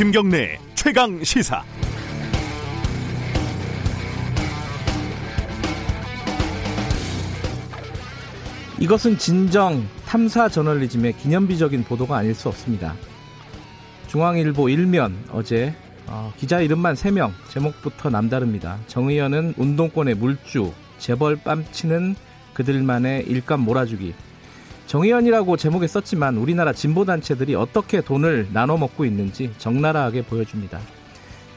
김경래 최강 시사. 이것은 진정 탐사 저널리즘의 기념비적인 보도가 아닐 수 없습니다. 중앙일보 일면 어제 어, 기자 이름만 3명 제목부터 남다릅니다. 정 의원은 운동권의 물주 재벌 뺨치는 그들만의 일감 몰아주기 정 의원이라고 제목에 썼지만 우리나라 진보단체들이 어떻게 돈을 나눠 먹고 있는지 적나라하게 보여줍니다.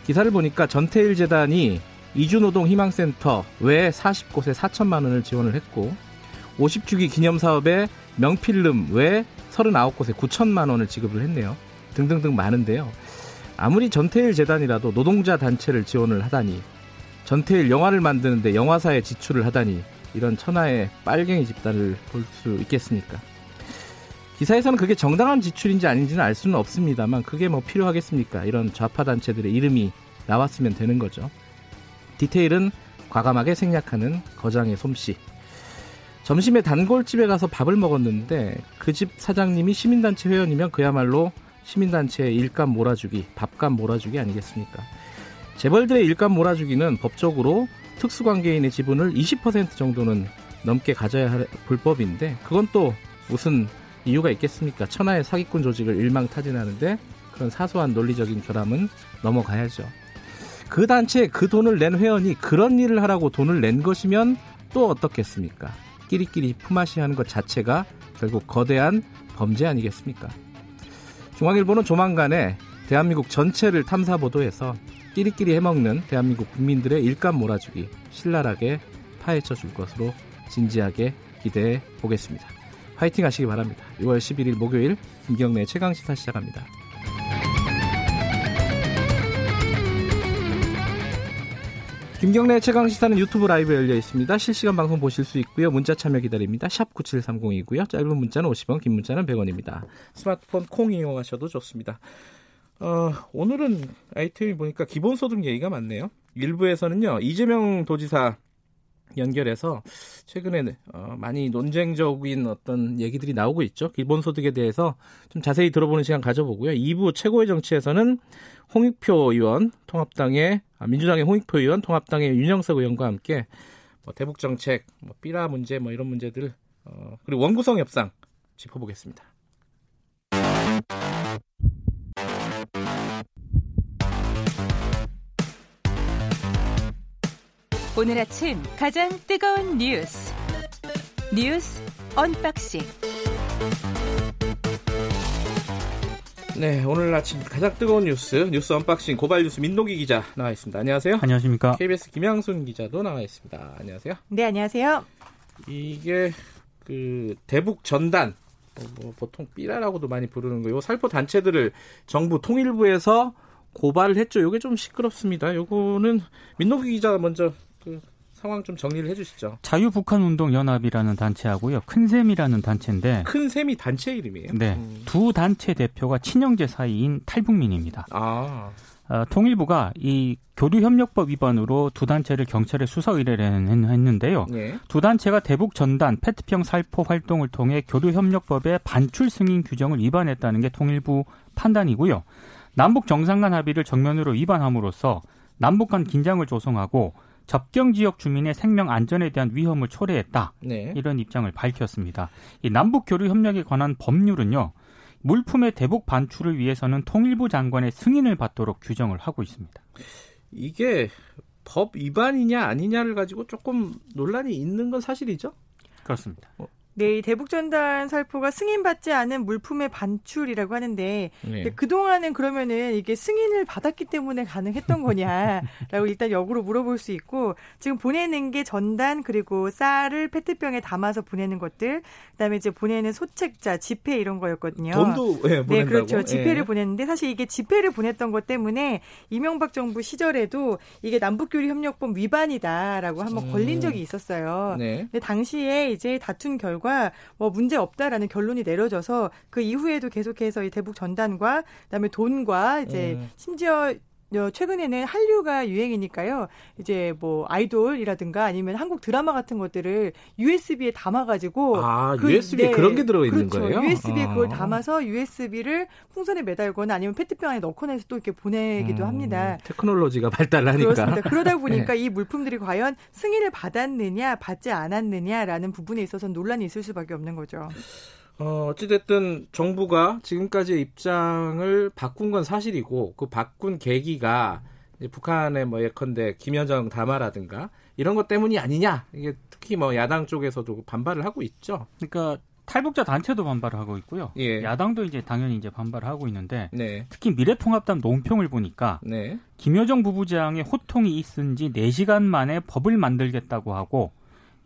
기사를 보니까 전태일 재단이 이주노동 희망센터 외 40곳에 4천만 원을 지원을 했고 50주기 기념사업에 명필름 외 39곳에 9천만 원을 지급을 했네요. 등등등 많은데요. 아무리 전태일 재단이라도 노동자 단체를 지원을 하다니 전태일 영화를 만드는데 영화사에 지출을 하다니 이런 천하의 빨갱이 집단을 볼 수 있겠습니까? 기사에서는 그게 정당한 지출인지 아닌지는 알 수는 없습니다만 그게 뭐 필요하겠습니까? 이런 좌파 단체들의 이름이 나왔으면 되는 거죠. 디테일은 과감하게 생략하는 거장의 솜씨. 점심에 단골집에 가서 밥을 먹었는데 그 집 사장님이 시민단체 회원이면 그야말로 시민단체의 일감 몰아주기, 밥감 몰아주기 아니겠습니까? 재벌들의 일감 몰아주기는 법적으로 특수관계인의 지분을 20% 정도는 넘게 가져야 할 불법인데 그건 또 무슨 이유가 있겠습니까? 천하의 사기꾼 조직을 일망타진하는데 그런 사소한 논리적인 결함은 넘어가야죠. 그 단체에 그 돈을 낸 회원이 그런 일을 하라고 돈을 낸 것이면 또 어떻겠습니까? 끼리끼리 품앗이 하는 것 자체가 결국 거대한 범죄 아니겠습니까? 중앙일보는 조만간에 대한민국 전체를 탐사 보도해서 끼리끼리 해먹는 대한민국 국민들의 일감 몰아주기 신랄하게 파헤쳐 줄 것으로 진지하게 기대해 보겠습니다. 화이팅 하시기 바랍니다. 6월 11일 목요일 김경래 최강시사 시작합니다. 김경래 최강 시사는 유튜브 라이브 열려 있습니다. 실시간 방송 보실 수 있고요. 문자 참여 기다립니다. 샵 9730이고요. 짧은 문자는 50원, 긴 문자는 100원입니다. 스마트폰 콩 이용하셔도 좋습니다. 어, 오늘은 아이템이 보니까 기본소득 얘기가 많네요. 일부에서는요. 이재명 도지사 연결해서 최근에 어, 많이 논쟁적인 어떤 얘기들이 나오고 있죠. 기본소득에 대해서 좀 자세히 들어보는 시간 가져보고요. 2부 최고의 정치에서는 홍익표 의원, 통합당의 아, 민주당의 홍익표 의원, 통합당의 윤영석 의원과 함께 뭐 대북 정책, 뭐 삐라 문제, 뭐 이런 문제들 어, 그리고 원구성 협상 짚어보겠습니다. 오늘 아침 가장 뜨거운 뉴스 뉴스 unboxing 네, 오늘 아침 가장 뜨거운 뉴스 뉴스 unboxing 고발 뉴스 민동기 기자 나와 있습니다. 안녕하세요. 안녕하십니까? KBS 김양순 기자도 나와 있습니다. 안녕하세요. 네, 안녕하세요. 이게 그 대북 전단 뭐, 뭐 보통 삐라라고도 많이 부르는 거요. 살포 단체들을 정부 통일부에서 고발을 했죠. 이게 좀 시끄럽습니다. 요거는 민노기 기자 먼저 그 상황 좀 정리를 해주시죠. 자유북한운동연합이라는 단체하고요. 큰샘이라는 단체인데. 큰샘이 단체 이름이에요? 네. 음. 두 단체 대표가 친형제 사이인 탈북민입니다. 아. 어, 통일부가 이 교류협력법 위반으로 두 단체를 경찰에 수사 의뢰를 했는데요. 예. 두 단체가 대북 전단 페트병 살포 활동을 통해 교류협력법의 반출 승인 규정을 위반했다는 게 통일부 판단이고요. 남북 정상 간 합의를 정면으로 위반함으로써 남북 간 긴장을 조성하고 접경 지역 주민의 생명 안전에 대한 위험을 초래했다. 네. 이런 입장을 밝혔습니다. 이 남북 교류 협력에 관한 법률은요. 물품의 대북 반출을 위해서는 통일부 장관의 승인을 받도록 규정을 하고 있습니다. 이게 법 위반이냐 아니냐를 가지고 조금 논란이 있는 건 사실이죠? 그렇습니다. 어, 네, 이 대북전단 살포가 승인받지 않은 물품의 반출이라고 하는데 네. 그동안은 그러면은 이게 승인을 받았기 때문에 가능했던 거냐라고 일단 역으로 물어볼 수 있고 지금 보내는 게 전단 그리고 쌀을 페트병에 담아서 보내는 것들 그다음에 이제 보내는 소책자, 지폐 이런 거였거든요. 돈도 예, 보낸다고. 네, 그렇죠. 지폐를 예. 보냈는데 사실 이게 지폐를 보냈던 것 때문에 이명박 정부 시절에도 이게 남북교류 협력법 위반이다라고 한번 음. 걸린 적이 있었어요. 네. 근데 당시에 이제 다툰 결과 뭐 문제 없다라는 결론이 내려져서 그 이후에도 계속해서 이 대북 전단과 그다음에 돈과 이제 음. 심지어 어, 최근에는 한류가 유행이니까요. 이제 뭐 아이돌이라든가 아니면 한국 드라마 같은 것들을 USB에 담아가지고 아 그, USB 네, 그런 게 들어 있는 그렇죠. 거예요? USB에 아. 그걸 담아서 USB를 풍선에 매달거나 아니면 페트병 안에 넣거나 해서 또 이렇게 보내기도 음, 합니다. 테크놀로지가 발달하니까. 그렇습니다. 그러다 보니까 네. 이 물품들이 과연 승인을 받았느냐 받지 않았느냐라는 부분에 있어서 논란이 있을 수밖에 없는 거죠. 어, 어찌됐든 정부가 지금까지의 입장을 바꾼 건 사실이고 그 바꾼 계기가 북한의 뭐 예컨대 김여정 담화라든가 이런 것 때문이 아니냐 이게 특히 뭐 야당 쪽에서도 반발을 하고 있죠. 그러니까 탈북자 단체도 반발을 하고 있고요. 예. 야당도 이제 당연히 이제 반발을 하고 있는데 네. 특히 미래통합당 논평을 보니까 네. 김여정 부부장의 호통이 있은 지 4시간 만에 법을 만들겠다고 하고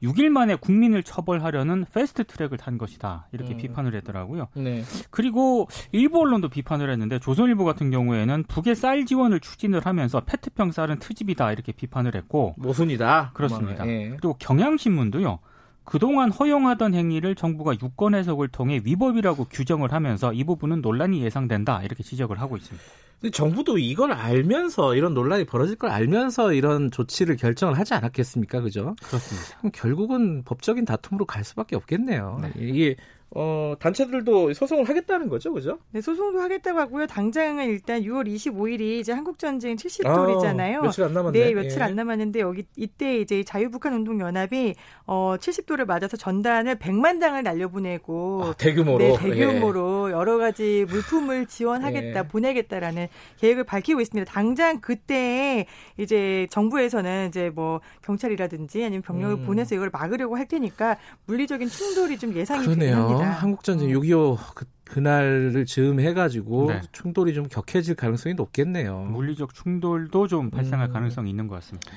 6일 만에 국민을 처벌하려는 패스트 트랙을 탄 것이다. 이렇게 음. 비판을 했더라고요. 네. 그리고 일부 언론도 비판을 했는데 조선일보 같은 경우에는 북의 쌀 지원을 추진을 하면서 페트병 쌀은 트집이다. 이렇게 비판을 했고 모순이다. 그렇습니다. 네. 그리고 경향신문도요. 그동안 허용하던 행위를 정부가 유권 해석을 통해 위법이라고 규정을 하면서 이 부분은 논란이 예상된다. 이렇게 지적을 하고 있습니다. 정부도 이걸 알면서 이런 논란이 벌어질 걸 알면서 이런 조치를 결정을 하지 않았겠습니까? 그죠? 그렇습니다. 결국은 법적인 다툼으로 갈 수밖에 없겠네요. 네. 이게 어, 단체들도 소송을 하겠다는 거죠, 그죠? 네, 소송도 하겠다고 하고요. 당장은 일단 6월 25일이 이제 한국전쟁 70돌이잖아요. 아, 며칠 안 남았네. 네, 며칠 예. 안 남았는데 여기 이때 이제 자유북한운동연합이 어, 70돌을 맞아서 전단을 100만 장을 날려보내고 아, 대규모로 네, 대규모로 예. 여러 가지 물품을 지원하겠다, 예. 보내겠다라는 계획을 밝히고 있습니다. 당장 그때 이제 정부에서는 이제 뭐 경찰이라든지 아니면 병력을 음. 보내서 이걸 막으려고 할 테니까 물리적인 충돌이 좀 예상이 되긴 한국전쟁 6.25 그, 그날을 즈음해가지고 네. 충돌이 좀 격해질 가능성이 높겠네요. 물리적 충돌도 좀 발생할 음. 가능성이 있는 것 같습니다.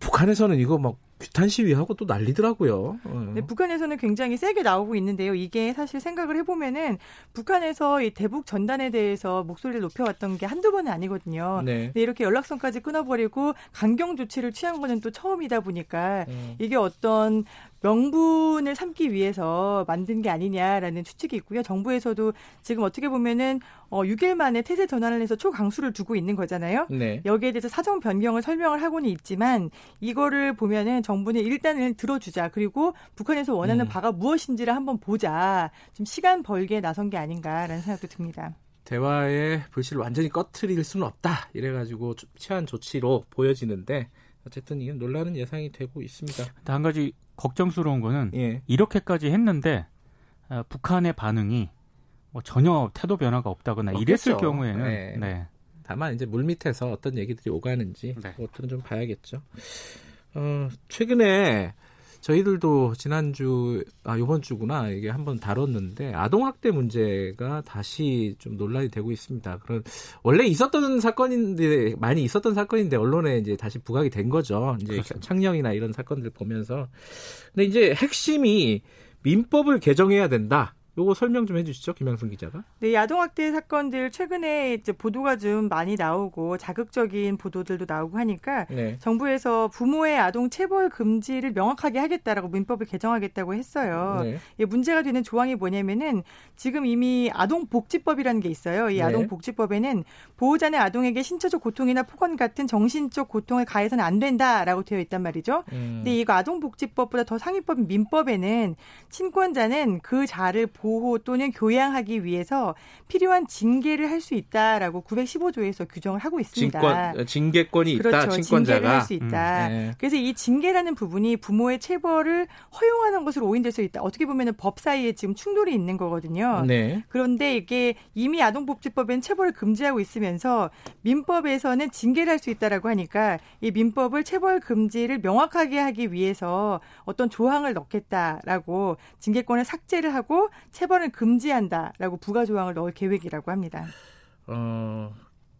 북한에서는 이거 막 규탄 시위하고 또 난리더라고요. 어. 네, 북한에서는 굉장히 세게 나오고 있는데요. 이게 사실 생각을 해보면은 북한에서 이 대북 전단에 대해서 목소리를 높여왔던 게 한두 번은 아니거든요. 네. 근데 이렇게 연락선까지 끊어버리고 강경 조치를 취한 거는 또 처음이다 보니까 음. 이게 어떤 명분을 삼기 위해서 만든 게 아니냐라는 추측이 있고요. 정부에서도 지금 어떻게 보면은 어 6일 만에 태세 전환을 해서 초강수를 두고 있는 거잖아요. 네. 여기에 대해서 사정 변경을 설명을 하고는 있지만 이거를 보면은 정부는 일단은 들어주자. 그리고 북한에서 원하는 음. 바가 무엇인지를 한번 보자. 좀 시간 벌기에 나선 게 아닌가라는 생각도 듭니다. 대화의 불씨를 완전히 꺼트릴 수는 없다. 이래가지고 취한 조치로 보여지는데 어쨌든 이 논란은 예상이 되고 있습니다. 한 가지 걱정스러운 거는 예. 이렇게까지 했는데 어, 북한의 반응이 뭐 전혀 태도 변화가 없다거나 없겠죠. 이랬을 경우에는 네. 네. 다만 이제 물 밑에서 어떤 얘기들이 오가는지 네. 그것들은 좀 봐야겠죠. 어, 최근에 저희들도 지난주 아 이번 주구나 이게 한번 다뤘는데 아동 학대 문제가 다시 좀 논란이 되고 있습니다. 그런 원래 있었던 사건인데 많이 있었던 사건인데 언론에 이제 다시 부각이 된 거죠. 이제 그렇습니다. 창녕이나 이런 사건들 보면서 근데 이제 핵심이 민법을 개정해야 된다. 요거 설명 좀 해주시죠, 김양순 기자가. 네, 야동학대 사건들 최근에 이제 보도가 좀 많이 나오고 자극적인 보도들도 나오고 하니까 네. 정부에서 부모의 아동 체벌 금지를 명확하게 하겠다라고 민법을 개정하겠다고 했어요. 네. 예, 문제가 되는 조항이 뭐냐면은 지금 이미 아동복지법이라는 게 있어요. 이 네. 아동복지법에는 보호자는 아동에게 신체적 고통이나 폭언 같은 정신적 고통을 가해서는 안 된다라고 되어 있단 말이죠. 음. 근데 이거 아동복지법보다 더 상위법인 민법에는 친권자는 그 자를 보호 또는 교양하기 위해서 필요한 징계를 할 수 있다라고 915조에서 규정을 하고 있습니다. 징권, 징계권이 그렇죠. 있다. 친권자가 징계를 할 수 있다. 음, 네. 그래서 이 징계라는 부분이 부모의 체벌을 허용하는 것으로 오인될 수 있다. 어떻게 보면 법 사이에 지금 충돌이 있는 거거든요. 네. 그런데 이게 이미 아동복지법엔 체벌을 금지하고 있으면서 민법에서는 징계를 할 수 있다라고 하니까 이 민법을 체벌 금지를 명확하게 하기 위해서 어떤 조항을 넣겠다라고 징계권을 삭제를 하고 체벌을 금지한다라고 부가 조항을 넣을 계획이라고 합니다. 어,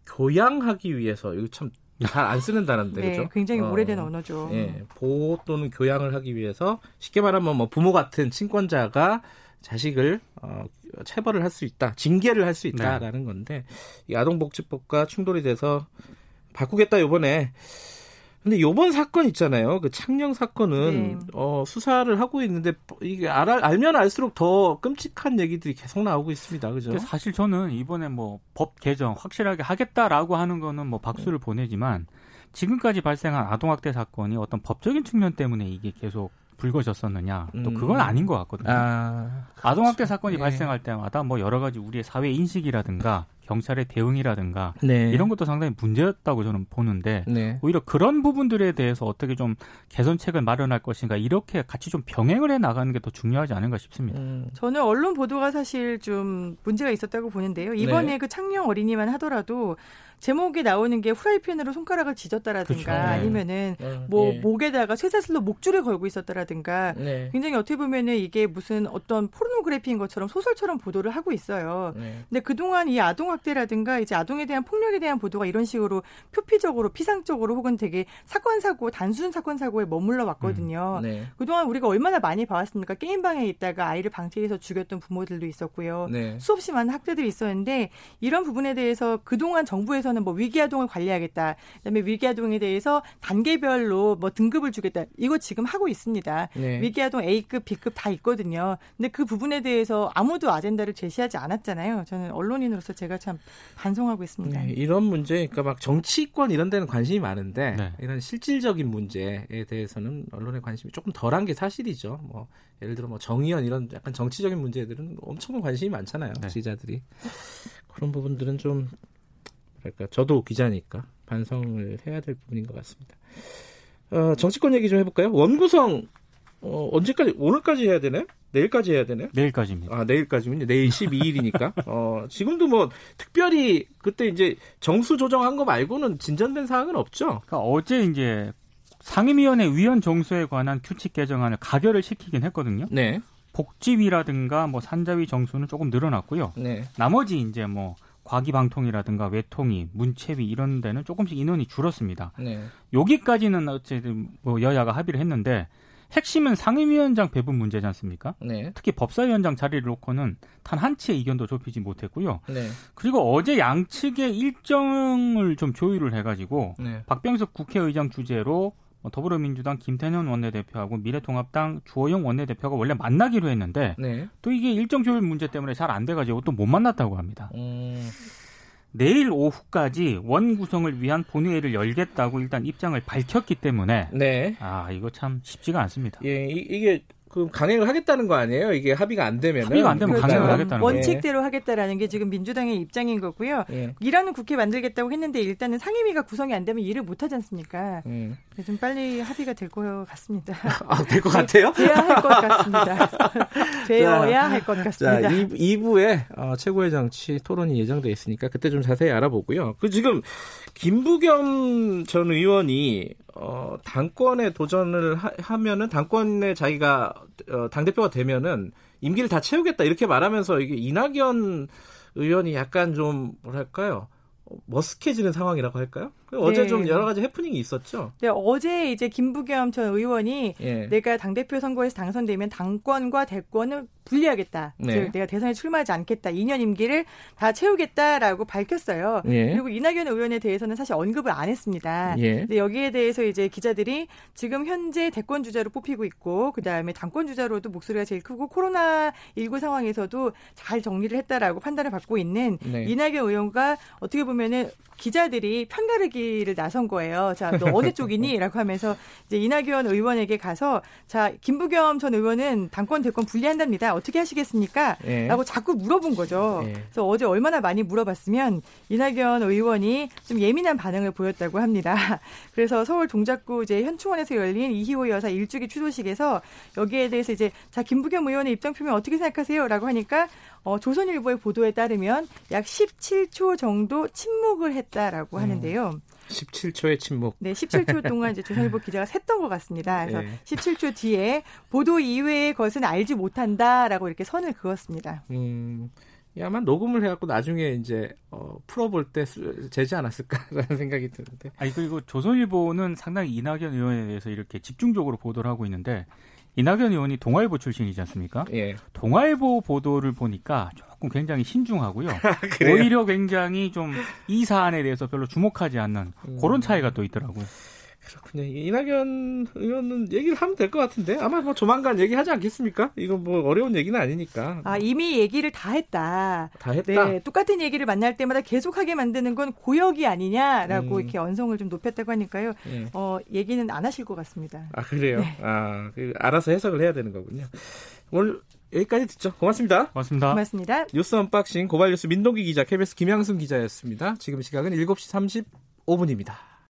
교양하기 위해서 이거 참 잘 안 쓰는 단어인데 네, 그죠? 굉장히 어, 오래된 언어죠. 예, 보호 또는 교양을 하기 위해서 쉽게 말하면 뭐 부모 같은 친권자가 자식을 어, 체벌을 할 수 있다, 징계를 할 수 있다라는 네. 건데 이 아동복지법과 충돌이 돼서 바꾸겠다 이번에 근데 요번 사건 있잖아요. 그 창녕 사건은 네. 어, 수사를 하고 있는데 이게 알, 알면 알수록 더 끔찍한 얘기들이 계속 나오고 있습니다. 그죠? 사실 저는 이번에 뭐 법 개정 확실하게 하겠다라고 하는 거는 뭐 박수를 보내지만 지금까지 발생한 아동 학대 사건이 어떤 법적인 측면 때문에 이게 계속 불거졌었느냐 또 음. 그건 아닌 것 같거든요. 아, 아동학대 사건이 예. 발생할 때마다 뭐 여러 가지 우리의 사회 인식이라든가 경찰의 대응이라든가 네. 이런 것도 상당히 문제였다고 저는 보는데 네. 오히려 그런 부분들에 대해서 어떻게 좀 개선책을 마련할 것인가 이렇게 같이 좀 병행을 해 나가는 게 더 중요하지 않은가 싶습니다. 음, 저는 언론 보도가 사실 좀 문제가 있었다고 보는데요. 이번에 네. 그 창녕 어린이만 하더라도 제목에 나오는 게 후라이팬으로 손가락을 찢었다라든가 그렇죠. 네. 아니면은 어, 뭐 예. 목에다가 쇠사슬로 목줄을 걸고 있었다라든가 네. 굉장히 어떻게 보면은 이게 무슨 어떤 포르노그래피인 것처럼 소설처럼 보도를 하고 있어요. 네. 근데 그동안 이 아동 학대라든가 이제 아동에 대한 폭력에 대한 보도가 이런 식으로 표피적으로 피상적으로 혹은 되게 사건 사고 단순 사건 사고에 머물러 왔거든요. 네. 그동안 우리가 얼마나 많이 봐왔습니까? 게임방에 있다가 아이를 방치해서 죽였던 부모들도 있었고요. 네. 수없이 많은 학대들이 있었는데 이런 부분에 대해서 그동안 정부에서는 뭐 위기아동을 관리하겠다. 그다음에 위기아동에 대해서 단계별로 뭐 등급을 주겠다. 이거 지금 하고 있습니다. 네. 위기아동 A급, B급 다 있거든요. 근데 그 부분에 대해서 아무도 아젠다를 제시하지 않았잖아요. 저는 언론인으로서 제가 참 반성하고 있습니다. 네, 이런 문제, 그러니까 막 정치권 이런 데는 관심이 많은데 네. 이런 실질적인 문제에 대해서는 언론의 관심이 조금 덜한 게 사실이죠. 뭐 예를 들어 뭐 정의연 이런 약간 정치적인 문제들은 엄청 관심이 많잖아요. 네. 기자들이 그런 부분들은 좀 뭐랄까 저도 기자니까 반성을 해야 될 부분인 것 같습니다. 어, 정치권 얘기 좀 해볼까요? 원구성 어, 언제까지 오늘까지 해야 되나요? 내일까지 해야 되나요? 내일까지입니다. 아, 내일까지군요. 내일 12일이니까. 어, 지금도 뭐, 특별히, 그때 이제 정수 조정한 거 말고는 진전된 사항은 없죠? 그러니까 어제 이제 상임위원회 위원 정수에 관한 규칙 개정안을 가결을 시키긴 했거든요. 네. 복지위라든가 뭐 산자위 정수는 조금 늘어났고요. 네. 나머지 이제 뭐 과기방통이라든가 외통위, 문체위 이런 데는 조금씩 인원이 줄었습니다. 네. 여기까지는 어쨌든 뭐 여야가 합의를 했는데 핵심은 상임위원장 배분 문제지 않습니까? 네. 특히 법사위원장 자리를 놓고는 단 한 치의 이견도 좁히지 못했고요. 네. 그리고 어제 양측의 일정을 좀 조율을 해가지고 네. 박병석 국회의장 주재로 뭐 더불어민주당 김태년 원내대표하고 미래통합당 주호영 원내대표가 원래 만나기로 했는데 네. 또 이게 일정 조율 문제 때문에 잘 안 돼가지고 또 못 만났다고 합니다. 음, 내일 오후까지 원 구성을 위한 본회의를 열겠다고 일단 입장을 밝혔기 때문에 네. 아 이거 참 쉽지가 않습니다. 예, 이, 이게, 그, 강행을 하겠다는 거 아니에요? 이게 합의가 안 되면. 합의가 안 되면. 강행을 하겠다는 거예요. 원칙대로 하겠다라는 게 지금 민주당의 입장인 거고요. 예. 일하는 국회 만들겠다고 했는데 일단은 상임위가 구성이 안 되면 일을 못 하지 않습니까? 음. 좀 빨리 합의가 될 것 같습니다. 아, 될 것 같아요? 돼야 할 것 같습니다. 되어야 할것 자, 같습니다. 2, 부에 어, 최고의 정치 토론이 예정돼 있으니까 그때 좀 자세히 알아보고요. 그 지금 김부겸 전 의원이 어, 당권에 도전을 하, 면은 당권에 자기가 어, 당 대표가 되면은 임기를 다 채우겠다 이렇게 말하면서 이게 이낙연 의원이 약간 좀 뭐랄까요? 어, 머쓱해지는 상황이라고 할까요? 어제 네. 좀 여러 가지 해프닝이 있었죠. 네, 어제 이제 김부겸 전 의원이 예. 내가 당 대표 선거에서 당선되면 당권과 대권을 분리하겠다. 네. 즉 내가 대선에 출마하지 않겠다. 2년 임기를 다 채우겠다라고 밝혔어요. 예. 그리고 이낙연 의원에 대해서는 사실 언급을 안 했습니다. 예. 근데 여기에 대해서 이제 기자들이 지금 현재 대권 주자로 뽑히고 있고 그다음에 당권 주자로도 목소리가 제일 크고 코로나 19 상황에서도 잘 정리를 했다라고 판단을 받고 있는 네. 이낙연 의원과 어떻게 보면은 기자들이 편가르기 를 나선 거예요. 자, 너 어느 쪽이니? 라고 하면서 이제 이낙연 의원에게 가서 자, 김부겸 전 의원은 당권 대권 분리한답니다. 어떻게 하시겠습니까? 예. 라고 자꾸 물어본 거죠. 예. 그래서 어제 얼마나 많이 물어봤으면 이낙연 의원이 좀 예민한 반응을 보였다고 합니다. 그래서 서울 동작구 이제 현충원에서 열린 이희호 여사 일주기 추도식에서 여기에 대해서 이제 자 김부겸 의원의 입장 표명 어떻게 생각하세요?라고 하니까 어, 조선일보의 보도에 따르면 약 17초 정도 침묵을 했다라고 하는데요. 17초의 침묵. 네, 17초 동안 이제 조선일보 기자가 샜던 것 같습니다. 그래서 네. 17초 뒤에 보도 이외의 것은 알지 못한다라고 이렇게 선을 그었습니다. 음, 이 아마 녹음을 해갖고 나중에 이제 어, 풀어볼 때 쓰- 되지 않았을까라는 생각이 드는데. 아니 그리고 조선일보는 상당히 이낙연 의원에 대해서 이렇게 집중적으로 보도를 하고 있는데 이낙연 의원이 동아일보 출신이지 않습니까? 예. 동아일보 보도를 보니까 조금 굉장히 신중하고요. 그래요? 오히려 굉장히 좀 이 사안에 대해서 별로 주목하지 않는 음. 그런 차이가 또 있더라고요. 그렇군요. 이낙연 의원은 얘기를 하면 될 것 같은데 아마 뭐 조만간 얘기하지 않겠습니까? 이건 뭐 어려운 얘기는 아니니까. 아 이미 얘기를 다 했다. 다 했다. 네, 똑같은 얘기를 만날 때마다 계속하게 만드는 건 고역이 아니냐라고 음. 이렇게 언성을 좀 높였다고 하니까요. 예. 어 얘기는 안 하실 것 같습니다. 아 그래요. 네. 아 그, 알아서 해석을 해야 되는 거군요. 오늘 여기까지 듣죠. 고맙습니다. 고맙습니다. 고맙습니다. 뉴스 unboxing 고발뉴스 민동기 기자, KBS 김양순 기자였습니다. 지금 시각은 7시 35분입니다.